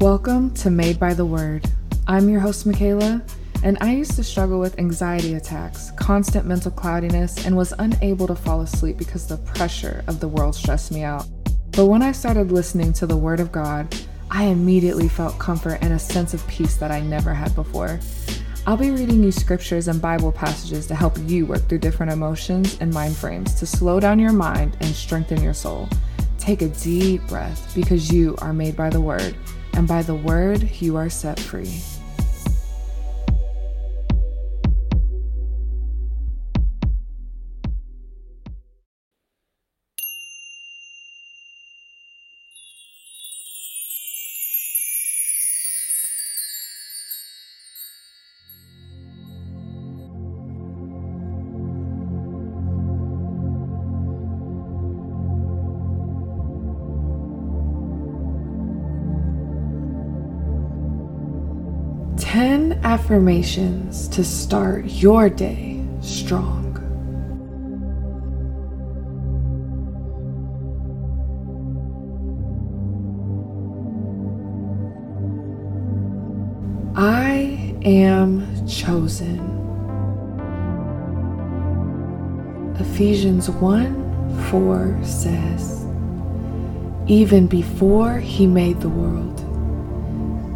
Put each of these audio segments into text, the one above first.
Welcome to Made by the Word. I'm your host, Michaela, and I used to struggle with anxiety attacks, constant mental cloudiness, and was unable to fall asleep because the pressure of the world stressed me out. But when I started listening to the Word of God, I immediately felt comfort and a sense of peace that I never had before. I'll be reading you scriptures and Bible passages to help you work through different emotions and mind frames to slow down your mind and strengthen your soul. Take a deep breath because you are made by the Word, and by the Word you are set free. 10 affirmations to start your day strong. I am chosen. Ephesians 1 4 says, Even before he made the world,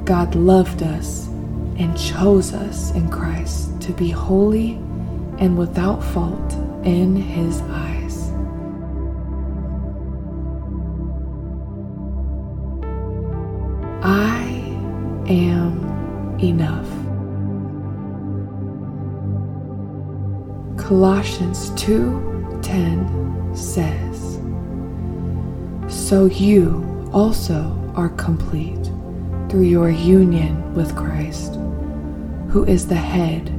God loved us and chose us in Christ to be holy and without fault in His eyes. I am enough. Colossians 2:10 says, So you also are complete through your union with Christ who is the head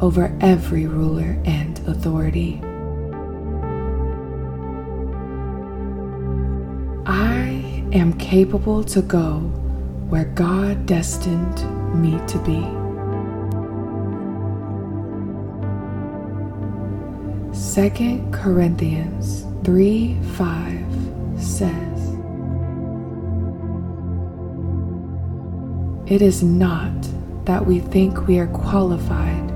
over every ruler and authority. I am capable to go where God destined me to be. Second Corinthians 3 5 says, It is not that we think we are qualified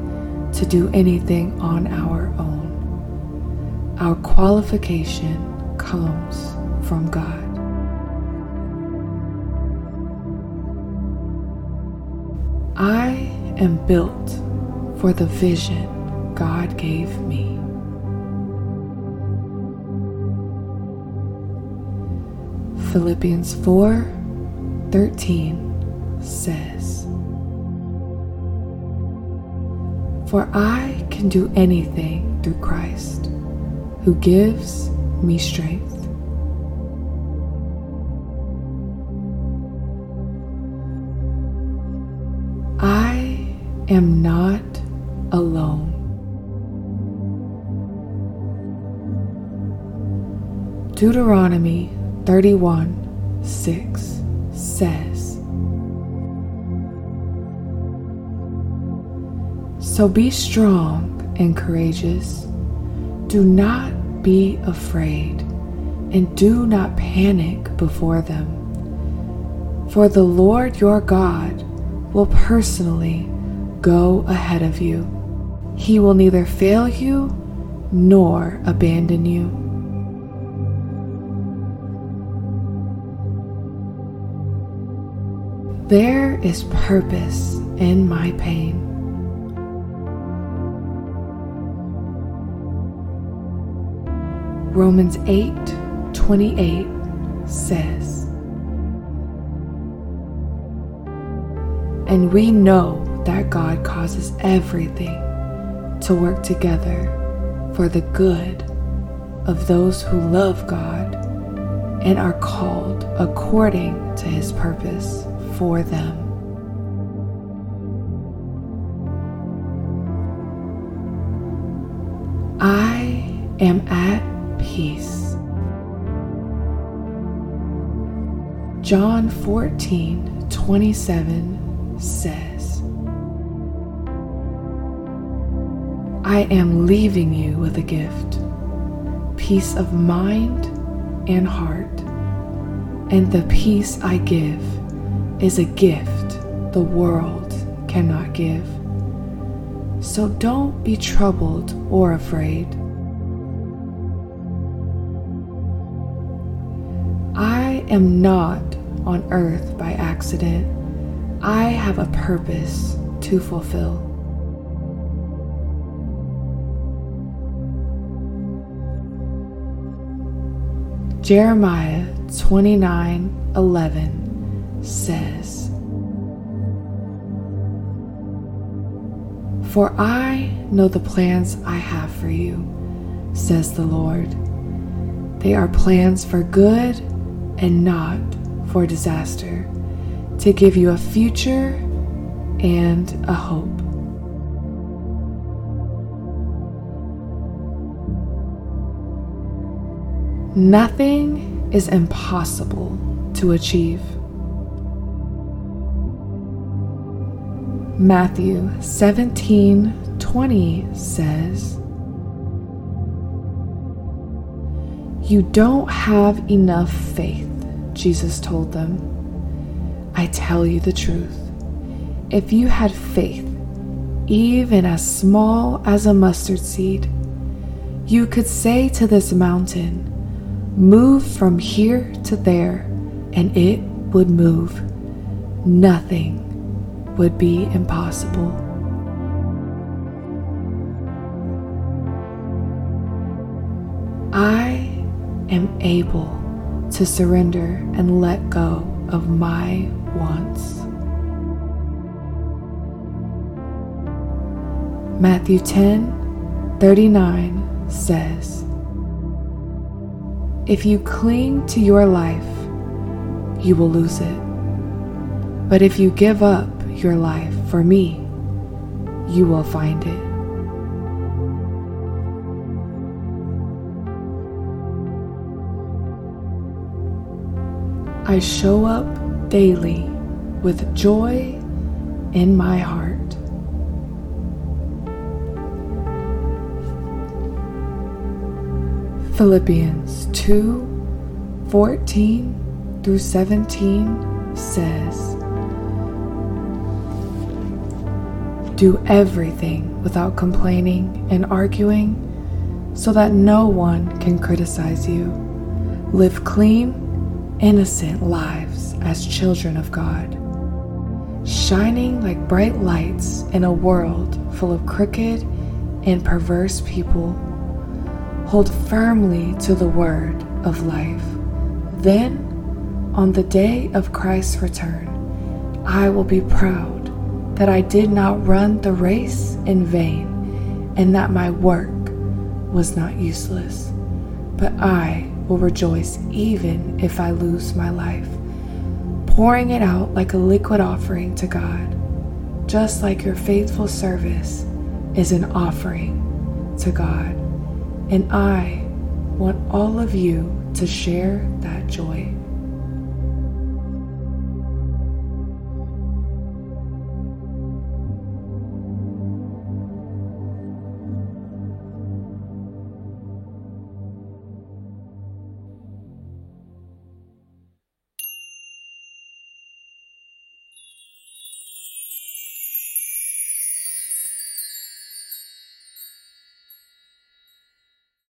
to do anything on our own. Our qualification comes from God. I am built for the vision God gave me. Philippians 4 13 says, For I can do anything through Christ, who gives me strength. I am not alone. Deuteronomy 31 6 says, So be strong and courageous. Do not be afraid and do not panic before them. For the Lord your God will personally go ahead of you. He will neither fail you nor abandon you. There is purpose in my pain. Romans 8 28 says, And we know that God causes everything to work together for the good of those who love God and are called according to his purpose for them. I am at peace. John 14 27 says, I am leaving you with a gift, peace of mind and heart, and the peace I give is a gift the world cannot give. So don't be troubled or afraid. Am not on earth by accident. I have a purpose to fulfill. Jeremiah 29 11 says, For I know the plans I have for you, says the Lord. They are plans for good and not for disaster, to give you a future and a hope. Nothing is impossible to achieve. Matthew 17 20 says, You don't have enough faith, Jesus told them. I tell you the truth. If you had faith, even as small as a mustard seed, you could say to this mountain, Move from here to there, and it would move. Nothing would be impossible. Am able to surrender and let go of my wants. Matthew 10 39 says, if you cling to your life, you will lose it. But if you give up your life for me, you will find it. I show up daily with joy in my heart. Philippians 2 14 through 17 says, Do everything without complaining and arguing so that no one can criticize you. Live clean, innocent lives as children of God, shining like bright lights in a world full of crooked and perverse people Hold firmly to the word of life. Then, on the day of Christ's return, I will be proud that I did not run the race in vain and that my work was not useless. But I will rejoice even if I lose my life, pouring it out like a liquid offering to God, just like your faithful service is an offering to God. And I want all of you to share that joy.